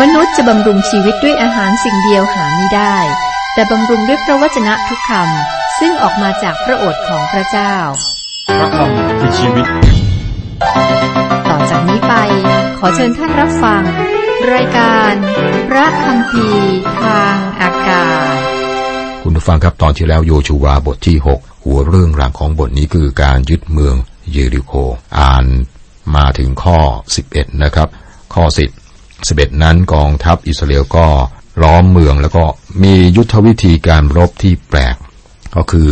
มนุษย์จะบำรุงชีวิตด้วยอาหารสิ่งเดียวหาไม่ได้ แต่บำรุงด้วยพระวจนะทุกคำซึ่งออกมาจากพระโอษฐ์ของพระเจ้า พระคำคือชีวิต ต่อจากนี้ไป ขอเชิญท่านรับฟัง รายการ พระคำพีทางอากาศ คุณผู้ฟังครับตอนที่แล้วโยชูวาบทที่ 6 หัวเรื่องราวของบทนี้คือการยึดเมืองเยริโค อ่านมาถึงข้อ 11 นะครับ ข้อ10 11 นั้นกองทัพอิสราเอลก็ล้อมเมืองแล้วก็มียุทธวิธีการรบที่แปลก ก็คือ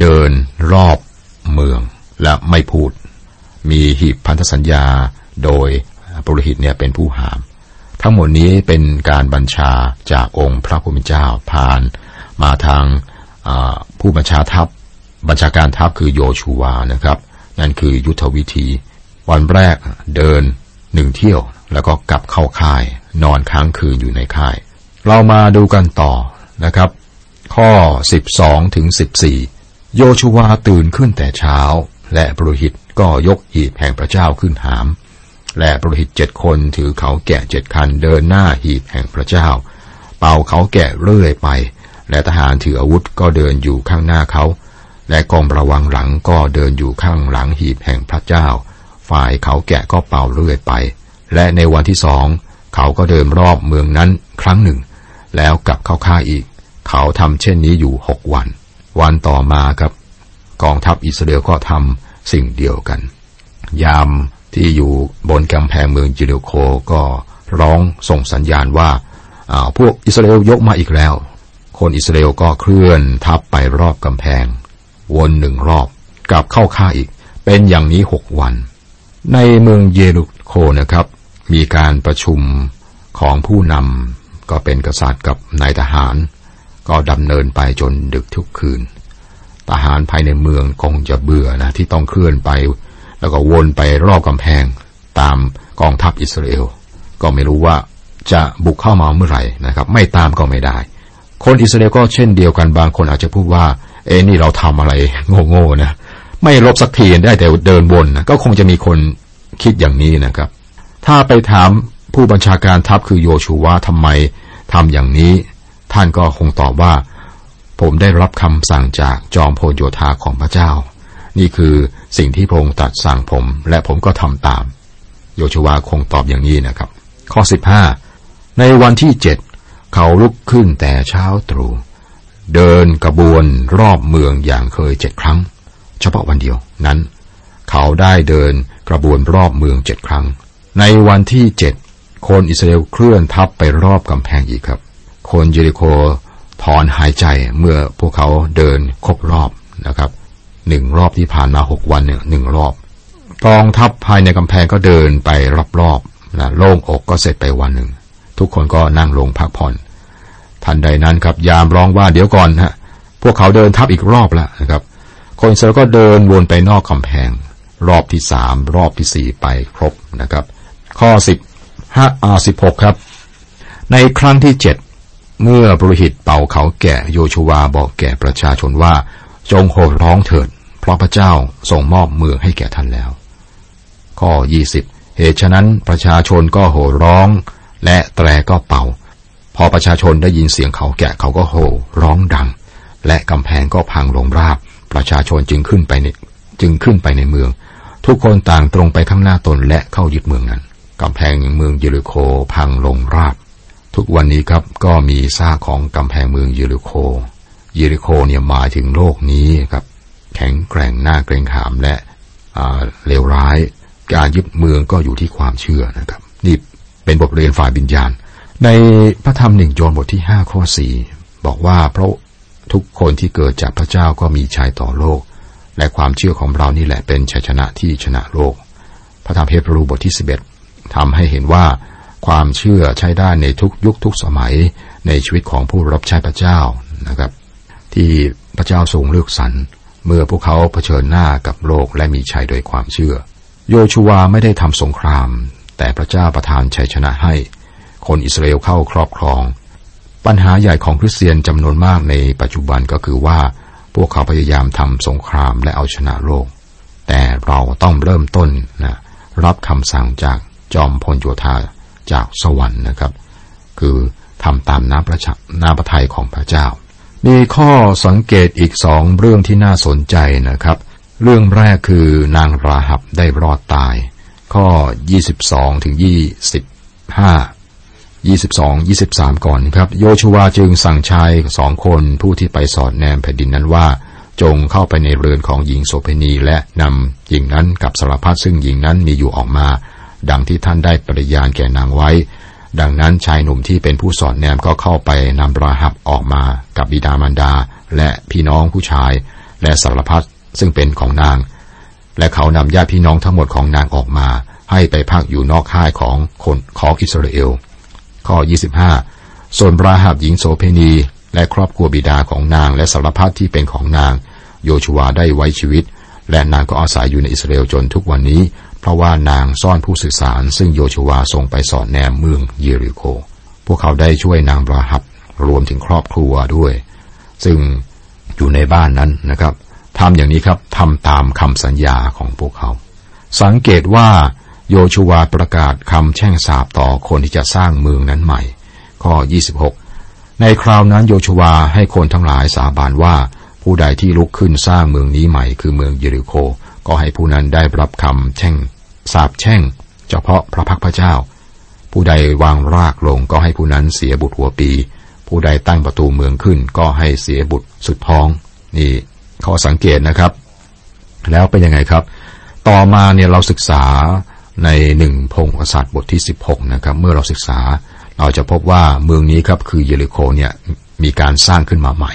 เดินรอบเมืองและไม่พูด มีหีบพันธสัญญาโดยปุโรหิตเนี่ยเป็นผู้หาม ทั้งหมดนี้เป็นการบัญชาจากองค์พระผู้เป็นเจ้าผ่านมาทางผู้บัญชาทัพบัญชาการทัพคือโยชูวานะครับ นั่นคือยุทธวิธี วันแรกเดินหนึ่งเที่ยว แล้วก็กลับเข้าค่าย นอนค้างคืนอยู่ในค่าย เรามาดูกันต่อนะครับ ข้อ 12ถึง14 โยชูวาตื่นขึ้นแต่เช้า และปรหิตก็ยกหีบแห่งพระเจ้าขึ้นหาม และปรหิตเจ็ดคนถือเขาแกะเจ็ดคันเดินหน้าหีบแห่งพระเจ้า เป่าเขาแกะเรื่อยไป และทหารถืออาวุธก็เดินอยู่ข้างหน้าเขา และกองระวังหลังก็เดินอยู่ข้างหลังหีบแห่งพระเจ้า ฝ่ายเขาแกะก็เป่าเรื่อยไป และในวันที่สองเขาก็เดินรอบเมืองนั้นครั้งหนึ่ง แล้วกลับเข้าค่ายอีก เขาทำเช่นนี้อยู่หกวัน วันต่อมาครับกองทัพอิสราเอลก็ทำสิ่งเดียวกัน ยามที่อยู่บนกำแพงเมืองจิริโคก็ร้องส่งสัญญาณว่าอ่าพวกอิสราเอลยกมาอีกแล้ว คนอิสราเอลก็เคลื่อนทัพไปรอบกำแพง วนหนึ่งรอบกลับเข้าค่าอีก เป็นอย่างนี้หกวัน ในเมืองเยรูโคนะครับ มีการประชุมของผู้นำก็เป็นกษัตริย์กับนายทหาร ก็ดำเนินไปจนดึกทุกคืน ทหารภายในเมืองคงจะเบื่อนะที่ต้องเคลื่อนไป แล้วก็วนไปรอบกำแพงตามกองทัพอิสราเอล ก็ไม่รู้ว่าจะบุกเข้ามาเมื่อไหร่นะครับ ไม่ตามก็ไม่ได้ คนอิสราเอลก็เช่นเดียวกันบางคนอาจจะพูดว่า เอ้นี่เราทำอะไรโง่ๆนะไม่รบสักทีได้แต่เดินวนนะก็คงจะมีคนคิดอย่างนี้นะครับ ถ้าไปถามผู้บัญชาการทัพคือโยชูวาทำไมทำอย่างนี้ ท่านก็คงตอบว่า ผมได้รับคำสั่งจากจอมพลโยธาของพระเจ้า นี่คือสิ่งที่พระองค์ตรัสสั่งผม และผมก็ทำตาม โยชูวาคงตอบอย่างนี้นะครับ ข้อ 15 ในวันที่เจ็ดเขาลุกขึ้นแต่เช้าตรู่เดินกระบวนรอบเมืองอย่างเคยเจ็ดครั้ง เฉพาะวันเดียวนั้น เขาได้เดินกระบวนรอบเมืองเจ็ดครั้ง ในวันที่เจ็ดคนอิสราเอลเคลื่อนทัพไปรอบกำแพงอีกครับ คนเยริโคถอนหายใจเมื่อพวกเขาเดินครบรอบนะครับหนึ่งรอบที่ผ่านมาหกวันหนึ่งรอบกองทัพภายในกำแพงก็เดินไปรอบๆนะโล่งอกก็เสร็จไปวันหนึ่ง ทุกคนก็นั่งลงพักผ่อนทันใดนั้นครับยามร้องว่าเดี๋ยวก่อนฮะพวกเขาเดินทับอีกรอบแล้วนะครับคนอิสราเอลก็เดินวนไปนอกกำแพง รอบที่สามรอบที่สี่ไปครบนะครับ ข้อสิบห้าอาสิบหกครับ ในครั้งที่เจ็ดเมื่อปรหิตเป่าเขาแก่โยชูวาบอกแก่ประชาชนว่า จงโห่ร้องเถิด เพราะพระเจ้าทรงมอบเมืองให้แก่ท่านแล้ว ข้อ20เหตุฉะนั้นประชาชนก็โห่ร้อง และแตรก็เป่า พอประชาชนได้ยินเสียงเขาแกะเขาก็โห่ร้องดัง และกำแพงก็พังลงราบ ประชาชนจึงขึ้นไปในจึงขึ้นไปในเมือง ทุกคนต่างตรงไปข้างหน้าตนและเข้ายึดเมืองนั้น กำแพงเมืองเยริโคพังลงราบ ทุกวันนี้ครับก็มีซากของกำแพงเมืองเยริโค เยริโคเนี่ยหมายถึงโลกนี้ครับ แข็งแกร่งหน้าเกรงขามและเลวร้าย การยึดเมืองก็อยู่ที่ความเชื่อนะครับ นี่เป็นบทเรียนฝ่ายวิญญาณ ในพระธรรมหนึ่งโยนบทที่ห้าข้อสี่บอกว่าเพราะทุกคนที่เกิดจากพระเจ้าก็มีชัยต่อโลก และความเชื่อของเรานี่แหละเป็นชัยชนะที่ชนะโลก พระธรรมเฮบรูบทที่สิบเอ็ด ทำให้เห็นว่าความเชื่อใช้ได้ในทุกยุคทุกสมัยในชีวิตของผู้รับใช้พระเจ้านะครับ ที่พระเจ้าทรงเลือกสรรเมื่อพวกเขาเผชิญหน้ากับโลกและมีชัยโดยความเชื่อ โยชูวาไม่ได้ทำสงคราม แต่พระเจ้าประทานชัยชนะให้ คนอิสราเอลเข้าครอบครอง ปัญหาใหญ่ของคริสเตียนจำนวนมากในปัจจุบันก็คือว่า พวกเขาพยายามทำสงครามและเอาชนะโลก แต่เราต้องเริ่มต้นนะรับคำสั่งจาก จอมพลโยธาจากสวรรค์นะครับ คือทำตามน้ำประชัน้ำพระทัยของพระเจ้า มีข้อสังเกตอีกสองเรื่องที่น่าสนใจนะครับ เรื่องแรกคือนางราหับได้รอดตาย ข้อ 22ถึง25 22 23 ก่อนครับ โยชูวาจึงสั่งชายสองคนผู้ที่ไปสอดแนมแผ่นดินนั้นว่า จงเข้าไปในเรือนของหญิงโสเพณีและนำหญิงนั้นกับสารพัดซึ่งหญิงนั้นมีอยู่ออกมา ดังที่ท่านได้ปริญาณแก่นางไว้ ดังนั้นชายหนุ่มที่เป็นผู้สอดแนมก็เข้าไปนำราหับออกมากับบิดามารดา และพี่น้องผู้ชาย และสารพัดซึ่งเป็นของนาง และเขานำญาติพี่น้องทั้งหมดของนางออกมา ให้ไปพักอยู่นอกค่ายของคนของอิสราเอล ข้อ 25 ส่วนราหับหญิงโสเพณี และครอบครัวบิดาของนางและสารพัดที่เป็นของนาง โยชูวได้ไว้ชีวิต และนางก็อาศัยอยู่ในอิสราเอลจนทุกวันนี้ เพราะว่านางซ่อนผู้สื่อสารซึ่งโยชวาส่งไปสอนแนมเมืองเยริโค พวกเขาได้ช่วยนางราหับรวมถึงครอบครัวด้วย ซึ่งอยู่ในบ้านนั้นนะครับทำอย่างนี้ครับทำตามคำสัญญาของพวกเขา สังเกตว่าโยชูวาประกาศคำแช่งสาบต่อคนที่จะสร้างเมืองนั้นใหม่ ข้อ 26 ในคราวนั้นโยชูวาให้คนทั้งหลายสาบานว่า ผู้ใดที่ลุกขึ้นสร้างเมืองนี้ใหม่คือเมืองเยริโค ก็ให้ผู้นั้นได้รับคำแช่งสาบแช่ง เฉพาะพระพักพระเจ้า ผู้ใดวางรากลงก็ให้ผู้นั้นเสียบุตรหัวปี ผู้ใดตั้งประตูเมืองขึ้นก็ให้เสียบุตรสุดท้อง นี่ข้อสังเกตนะครับ แล้วเป็นยังไงครับ ต่อมาเนี่ยเราศึกษาในหนึ่งพงศษัตริย์บทที่ 16นะครับ เมื่อเราศึกษาเราจะพบว่าเมืองนี้ครับคือเยริโคเนี่ยมีการสร้างขึ้นมาใหม่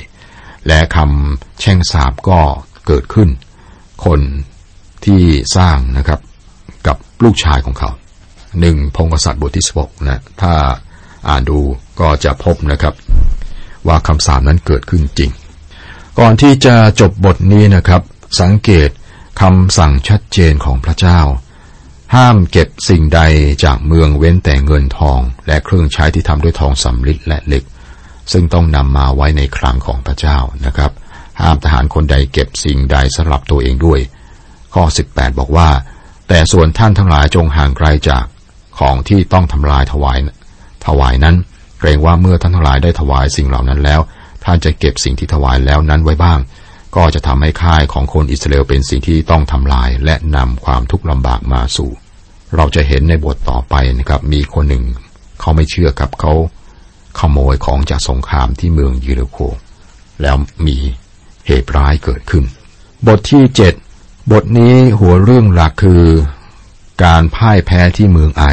และคำแช่งสาบก็เกิดขึ้น คน ที่สร้างนะครับกับลูกชายของเขาหนึ่งพงศษัตริย์บทที่16นะถ้าอ่านดูก็จะพบนะครับ ว่าคำสาบนั้นเกิดขึ้นจริง ก่อนที่จะจบบทนี้นะครับ สังเกตคำสั่งชัดเจนของพระเจ้า ห้ามเก็บสิ่งใดจากเมืองเว้นแต่เงินทอง และเครื่องใช้ที่ทำด้วยทองสำริดและเหล็ก ซึ่งต้องนำมาไว้ในคลังของพระเจ้านะครับ ห้ามทหารคนใดเก็บสิ่งใดสำหรับตัวเองด้วย ข้อ 18 บอกว่า แต่ส่วนท่านทั้งหลายจงห่างไกลจากของที่ต้องทำลายถวาย ถวายนั้น เกรงว่าเมื่อท่านทั้งหลายได้ถวายสิ่งเหล่านั้นแล้ว ท่านจะเก็บสิ่งที่ถวายแล้วนั้นไว้บ้าง ก็จะทำให้ค่ายของคนอิสราเอลเป็นสิ่งที่ต้องทำลายและนำความทุกข์ลำบากมาสู่ เราจะเห็นในบทต่อไปนะครับ มีคนหนึ่ง เขาไม่เชื่อกับเขาขโมยของจากสงครามที่เมืองยูเรโคแล้วมีเหตุร้ายเกิดขึ้น บทที่เจ็ด บทนี้หัวเรื่องหลักคือการพ่ายแพ้ที่เมืองไอ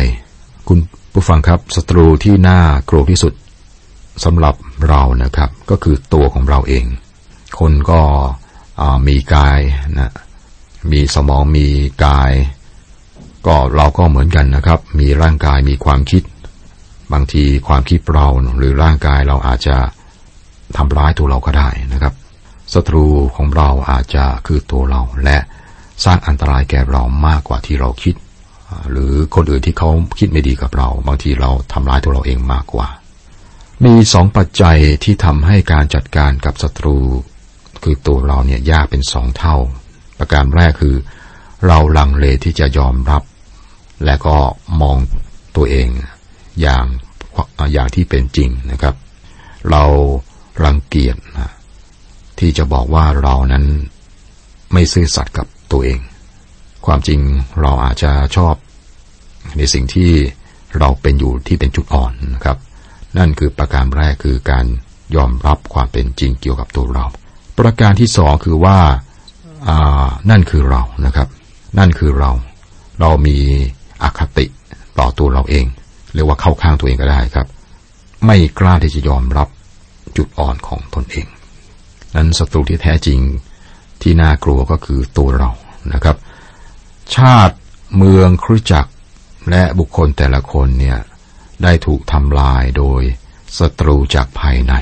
คุณผู้ฟังครับศัตรูที่น่ากลัวที่สุดสำหรับเรานะครับ ก็คือตัวของเราเอง คนก็มีกายนะมีสมองมีกาย ก็เราก็เหมือนกันนะครับ มีร่างกายมีความคิด บางทีความคิดเราหรือร่างกายเราอาจจะทำร้ายตัวเราก็ได้นะครับศัตรูของเราอาจจะคือตัวเราและ สร้างอันตรายแก่เรามากกว่าที่เราคิด หรือคนอื่นที่เขาคิดไม่ดีกับเรา บางทีเราทำร้ายตัวเราเองมากกว่า มีสองปัจจัยที่ทำให้การจัดการกับศัตรู คือตัวเราเนี่ยยากเป็นสองเท่า ประการแรกคือ เราลังเลที่จะยอมรับ และก็มองตัวเองอย่างอย่างที่เป็นจริงนะครับ เรารังเกียจที่จะบอกว่าเรานั้นไม่ซื่อสัตย์กับ ตัวเอง ความจริงเราอาจจะชอบ ในสิ่งที่เราเป็นอยู่ที่เป็นจุดอ่อนนะครับ นั่นคือประการแรกคือการยอมรับความเป็นจริงเกี่ยวกับตัวเรา ประการที่สองคือว่านั่นคือเรานะครับ นั่นคือเรา เรามีอคติต่อตัวเราเองเรียกว่าเข้าข้างตัวเองก็ได้ครับ ไม่กล้าที่จะยอมรับจุดอ่อนของตนเอง นั้นศัตรูที่แท้จริง ที่น่ากลัวก็คือตัวเรานะครับ ชาติเมืองครุจักรและบุคคลแต่ละคนเนี่ยได้ถูกทำลายโดยศัตรูจากภายใน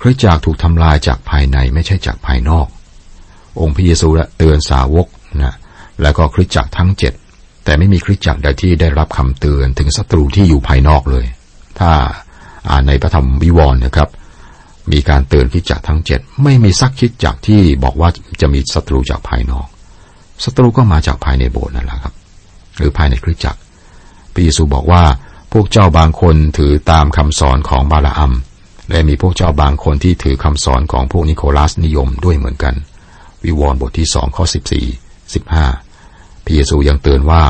คริสจักรถูกทำลายจากภายในไม่ใช่จากภายนอก องค์พระเยซูเตือนสาวกนะแล้วก็คริสจักรทั้งเจ็ดแต่ไม่มีคริสจักรใดที่ได้รับคำเตือนถึงศัตรูที่อยู่ภายนอกเลย ถ้าอ่านในพระธรรมวิวรณ์นะครับ มีการเตือนคริสจักรทั้งเจ็ดไม่มีสักคริสจักรที่บอกว่าจะมีศัตรูจากภายนอกศัตรูก็มาจากภายในโบสถ์นั่นแหละครับ หรือภายในคริสตจักรพระเยซูบอกว่าพวกเจ้าบางคนถือตามคำสอนของบาลาอัมและมีพวกเจ้าบางคนที่ถือคำสอนของพวกนิโคลัสนิยมด้วยเหมือนกัน วิวรณ์บทที่สองข้อสิบสี่สิบห้าพระเยซูยังเตือนว่า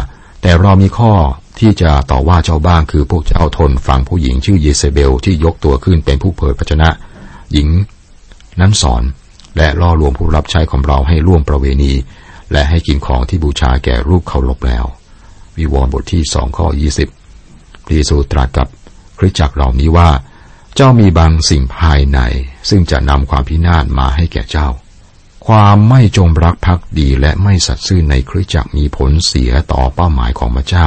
แต่เรามีข้อที่จะต่อว่าเจ้าบ้างคือพวกเจ้าทนฟังผู้หญิงชื่อเยเซเบลที่ยกตัวขึ้นเป็นผู้เผยพระชนะ หญิง นั้นสอน และล่อลวงผู้รับใช้ของเราให้ร่วมประเวณี และให้กินของที่บูชาแก่รูปเคารพแล้ว วิวรณ์บทที่สองข้อยี่สิบพระเยซูตรัสกับคริสจักรเหล่านี้ว่า เจ้ามีบางสิ่งภายใน ซึ่งจะนำความพินาศมาให้แก่เจ้า ความไม่จงรักภักดีและไม่สัตย์ซื่อในคริสจักรมีผลเสียต่อเป้าหมายของพระเจ้า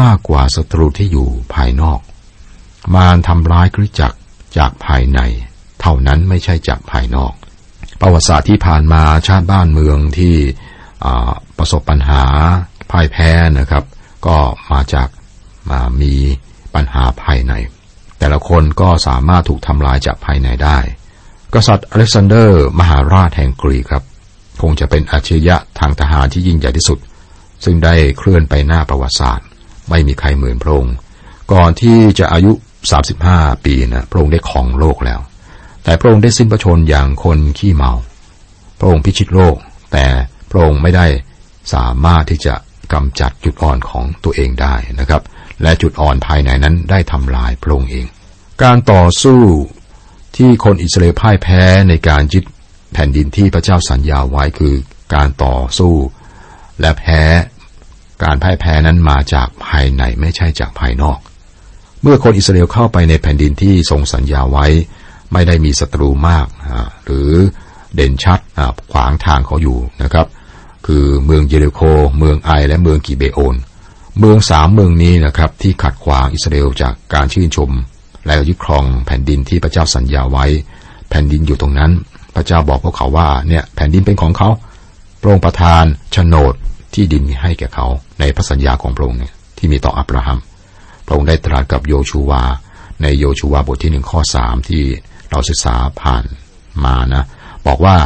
มากกว่าศัตรูที่อยู่ภายนอก มารทำร้ายคริสจักรจากภายใน เท่านั้นไม่ใช่จากภายนอก ประวัติศาสตร์ที่ผ่านมาชาติบ้านเมืองที่ประสบปัญหาพ่ายแพ้นะครับ ก็มาจากมามีปัญหาภายใน แต่ละคนก็สามารถถูกทำลายจากภายในได้ กษัตริย์อเล็กซานเดอร์ มหาราชแห่งกรีกครับ คงจะเป็นอาชญะทางทหารที่ยิ่งใหญ่ที่สุด ซึ่งได้เคลื่อนไปหน้าประวัติศาสตร์ ไม่มีใครเหมือนพระองค์ก่อนที่จะอายุ 35 ปีนะพระองค์ได้ของโลกแล้ว แต่พระองค์ได้สิ้นพระชนอย่างคนขี้เมา พระองค์พิชิตโลก แต่พระองค์ไม่ได้สามารถที่จะกำจัดจุดอ่อนของตัวเองได้นะครับ และจุดอ่อนภายในนั้นได้ทำลายพระองค์เอง การต่อสู้ที่คนอิสราเอลพ่ายแพ้ในการยึดแผ่นดินที่พระเจ้าสัญญาไว้คือการต่อสู้ และแพ้ การพ่ายแพ้นั้นมาจากภายในไม่ใช่จากภายนอก เมื่อคนอิสราเอลเข้าไปในแผ่นดินที่ทรงสัญญาไว้ ไม่ได้มีศัตรูมาก หรือเด่นชัดขวางทางเขาอยู่นะครับ คือเมืองเยริโค เมืองไอและเมืองกิเบโอน เมืองสามเมืองนี้นะครับที่ขัดขวางอิสราเอลจากการชื่นชม และยึดครองแผ่นดินที่พระเจ้าสัญญาไว้ แผ่นดินอยู่ตรงนั้น พระเจ้าบอกพวกเขาว่าเนี่ยแผ่นดินเป็นของเขาพระองค์ประทานโฉนดที่ดินให้แก่เขาในพระสัญญาของพระองค์เนี่ยที่มีต่ออับราฮัม พระองค์ได้ตรัสกับโยชูวาในโยชูวาบทที่หนึ่งข้อสามที่ เราศึกษาผ่านมานะ บอกว่า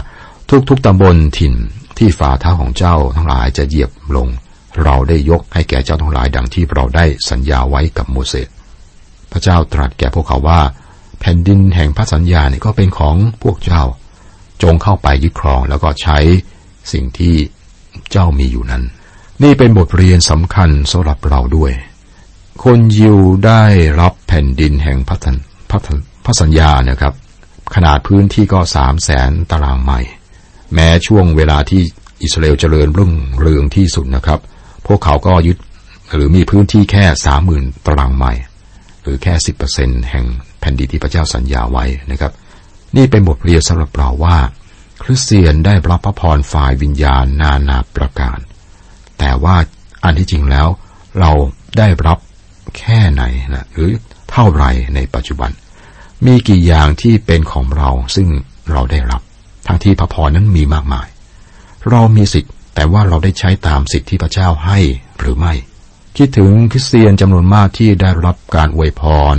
ทุกๆตำบลถิ่นที่ฝ่าเท้าของเจ้าทั้งหลายจะเหยียบลง เราได้ยกให้แก่เจ้าทั้งหลายดังที่เราได้สัญญาไว้กับโมเสสพระเจ้าตรัสแก่พวกเขาว่า แผ่นดินแห่งพระสัญญาเนี่ยก็เป็นของพวกเจ้า จงเข้าไปยึดครองแล้วก็ใช้สิ่งที่เจ้ามีอยู่นั้น นี่เป็นบทเรียนสำคัญสำหรับเราด้วย คนยิวได้รับแผ่นดินแห่งพระพ ระสัญญานะครับ ขนาดพื้นที่ก็สามแสนตารางไมล์แม้ช่วงเวลาที่อิสราเอลเจริญรุ่งเรืองที่สุดนะครับ พวกเขาก็ยึดหรือมีพื้นที่แค่สามหมื่นตารางไมล์หรือแค่สิบเปอร์เซ็นแห่งแผ่นดินที่พระเจ้าสัญญาไว้นะครับ นี่เป็นบทเรียนสำหรับเราว่า คริสเตียนได้รับพระพรฝ่ายวิญญาณนานาประการ แต่ว่าอันที่จริงแล้ว เราได้รับแค่ไหนนะหรือเท่าไรในปัจจุบัน มีกี่อย่างที่เป็นของเราซึ่งเราได้รับ ทั้งที่พระพรนั้นมีมากมาย เรามีสิทธิ์ แต่ว่าเราได้ใช้ตามสิทธิที่พระเจ้าให้หรือไม่ คิดถึงคริสเตียนจำนวนมากที่ได้รับการอวยพร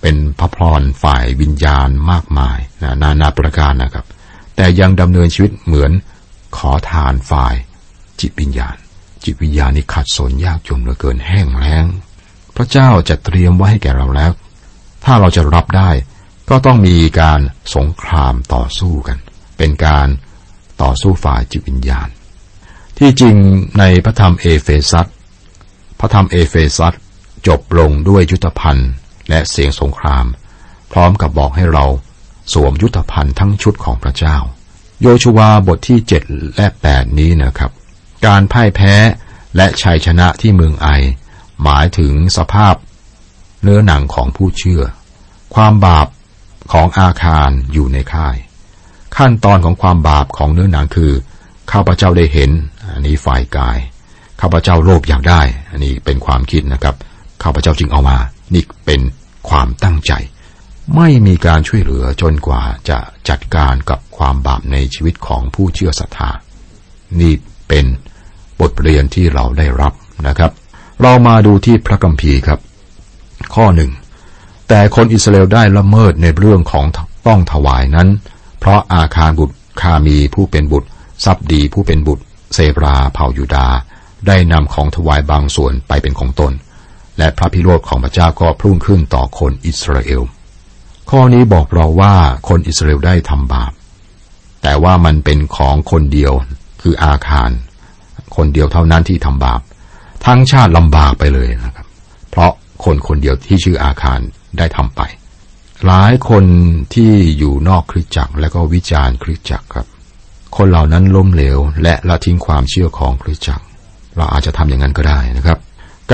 เป็นพระพรฝ่ายวิญญาณมากมายนะนานาประการนะครับ แต่ยังดำเนินชีวิตเหมือนขอทานฝ่ายจิตวิญญาณ จิตวิญญาณนี่ขัดสนยากจนเหลือเกินแห้งแล้ง พระเจ้าจะเตรียมไว้ให้แก่เราแล้ว ถ้าเราจะรับได้ ก็ต้องมีการสงครามต่อสู้กัน เป็นการต่อสู้ฝ่ายจิตวิญญาณ ที่จริงในพระธรรมเอเฟซัสพระธรรมเอเฟซัสจบลงด้วยยุทธภัณฑ์และเสียงสงคราม พร้อมกับบอกให้เราสวมยุทธภัณฑ์ทั้งชุดของพระเจ้า โยชูวาบทที่เจ็ดและแปดนี้นะครับ การพ่ายแพ้และชัยชนะที่เมืองไอ หมายถึงสภาพ เนื้อหนังของผู้เชื่อ ความบาปของอาคานอยู่ในค่าย ขั้นตอนของความบาปของเนื้อหนังคือ ข้าพเจ้าได้เห็น อันนี้ฝ่ายกาย ข้าพเจ้าโลภอยากได้ อันนี้เป็นความคิดนะครับ ข้าพเจ้าจึงเอามา นี่เป็นความตั้งใจ ไม่มีการช่วยเหลือจนกว่าจะจัดการกับความบาปในชีวิตของผู้เชื่อศรัทธา นี่เป็นบทเรียนที่เราได้รับนะครับ เรามาดูที่พระคัมภีร์ครับ ข้อหนึ่ง แต่คนอิสราเอลได้ละเมิดในเรื่องของต้องถวายนั้น เพราะอาคารบุตรคามีผู้เป็นบุตรทรัพย์ดีผู้เป็นบุตร เซราเผ่ายูดา ได้นำของถวายบางส่วนไปเป็นของตน และพระพิโรธของพระเจ้าก็พุ่งขึ้นต่อคนอิสราเอล ข้อนี้บอกเราว่าคนอิสราเอลได้ทำบาป แต่ว่ามันเป็นของคนเดียวคืออาคาร คนเดียวเท่านั้นที่ทำบาป ทั้งชาติลำบากไปเลยนะครับ เพราะ คนคนเดียวที่ชื่ออาคารได้ทำไป หลายคนที่อยู่นอกคริสตจักรและก็วิจารณ์คริสตจักรครับ คนเหล่านั้นล้มเหลว และละทิ้งความเชื่อของคริสตจักร เราอาจจะทำอย่างนั้นก็ได้นะครับ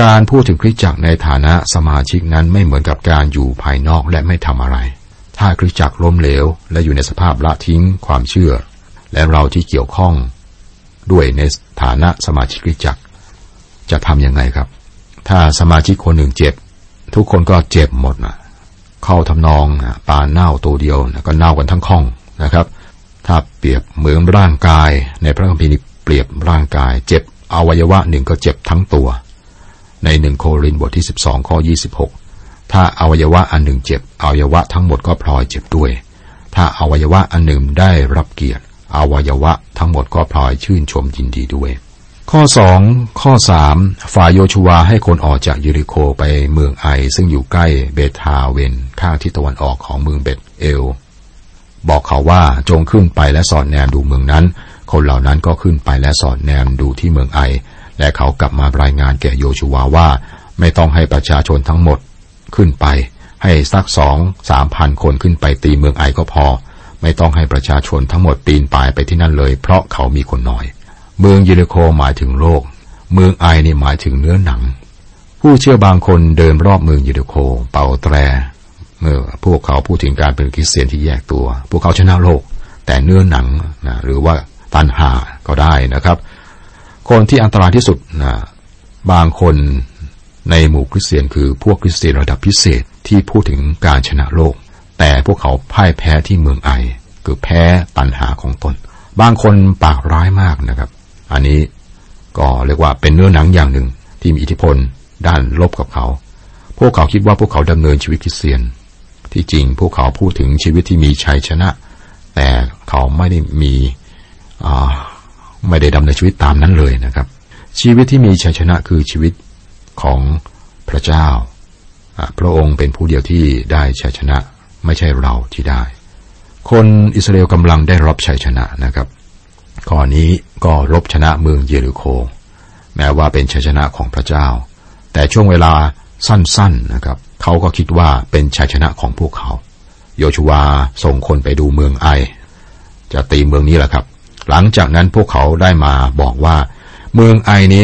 การพูดถึงคริสตจักรในฐานะสมาชิกนั้นไม่เหมือนกับการอยู่ภายนอกและไม่ทำอะไร ถ้าคริสตจักรล้มเหลว และอยู่ในสภาพละทิ้งความเชื่อ และเราที่เกี่ยวข้องด้วยในฐานะสมาชิกคริสตจักรจะทำยังไงครับ ถ้าสมาชิกคนหนึ่งเจ็บ ทุกคนก็เจ็บหมดนะเข้าทำนองปลาเน่าตัวเดียวนะก็เน่ากันทั้งข้องนะครับ ถ้าเปรียบเหมือนร่างกาย ในพระคัมภีร์เปรียบร่างกาย เจ็บอวัยวะหนึ่งก็เจ็บทั้งตัว ในหนึ่งโครินบทที่ 12ข้อ26 ถ้าอวัยวะอันหนึ่งเจ็บอวัยวะทั้งหมดก็พลอยเจ็บด้วย ถ้าอวัยวะอันหนึ่งได้รับเกียรติอวัยวะทั้งหมดก็พลอยชื่นชมยินดีด้วย ข้อสองข้อสามฝ่ายโยชูวให้คนออกจากยูริโคไปเมืองไอ ซึ่งอยู่ใกล้เบทาเวนข้างทิศตะวันออกของเมืองเบตเอล บอกเขาว่าจงขึ้นไปและสอดแนมดูเมืองนั้น คนเหล่านั้นก็ขึ้นไปและสอดแนมดูที่เมืองไอ และเขากลับมารายงานแก่โยชูวว่า ไม่ต้องให้ประชาชนทั้งหมดขึ้นไป ให้สักสองสามพันคนขึ้นไปตีเมืองไอก็พอ ไม่ต้องให้ประชาชนทั้งหมดปีนป่ายไปที่นั่นเลย เพราะเขามีคนน้อย เมืองเยริโคหมายถึงโลก เมืองไอนี่หมายถึงเนื้อหนัง ผู้เชื่อบางคนเดินรอบเมืองเยริโค เป่าแตรเมื่อพวกเขาพูดถึงการเป็นคริสเตียนที่แยกตัว พวกเขาชนะโลก แต่เนื้อหนังนะหรือว่าตันหาก็ได้นะครับ คนที่อันตรายที่สุดนะบางคนในหมู่คริสเตียนคือพวกคริสเตียนระดับพิเศษที่พูดถึงการชนะโลก แต่พวกเขาพ่ายแพ้ที่เมืองไอ คือแพ้ตันหาของตน บางคนปากร้ายมากนะครับ อันนี้ก็เรียกว่าเป็นเนื้อหนังอย่างหนึ่งที่มีอิทธิพลด้านลบกับเขา พวกเขาคิดว่าพวกเขาดำเนินชีวิตคริสเตียน ที่จริงพวกเขาพูดถึงชีวิตที่มีชัยชนะ แต่เขาไม่ได้มีไม่ได้ดำเนินชีวิตตามนั้นเลยนะครับ ชีวิตที่มีชัยชนะคือชีวิตของพระเจ้า พระองค์เป็นผู้เดียวที่ได้ชัยชนะไม่ใช่เราที่ได้ คนอิสราเอลกำลังได้รับชัยชนะนะครับ ข้อนี้ก็รบชนะเมืองเยริโค แม้ว่าเป็นชัยชนะของพระเจ้า แต่ช่วงเวลาสั้นๆนะครับเขาก็คิดว่าเป็นชัยชนะของพวกเขา โยชูวาส่งคนไปดูเมืองไอ จะตีเมืองนี้แหละครับ หลังจากนั้นพวกเขาได้มาบอกว่า เมืองไอนี้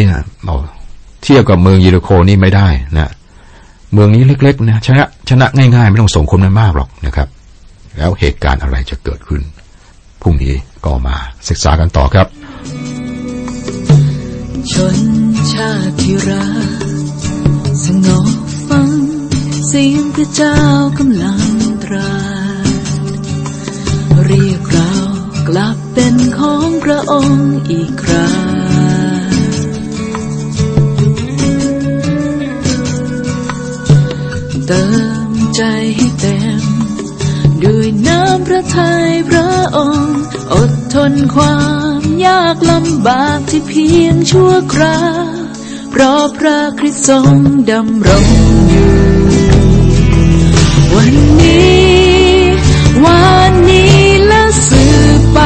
เทียบกับเมืองเยริโคนี่ไม่ได้นะเมืองนี้เล็กๆนะชนะชนะง่ายๆ ไม่ต้องส่งคนมากหรอกนะครับ แล้วเหตุการณ์อะไรจะเกิดขึ้น พรุ่งนี้ก็มาศึกษากันต่อครับ ชนชาติรักสงบฟัง เสียงพระเจ้ากำลังตรัสเรียกเรากลับเป็นของพระองค์อีกครั้งเติมใจให้เต็ม พระทัยพระองค์ อดทนความยากลำบากที่เพียงชั่วคราวเพราะพระคริสต์ทรงดำรงอยู่ วันนี้ วันนี้และสืบไป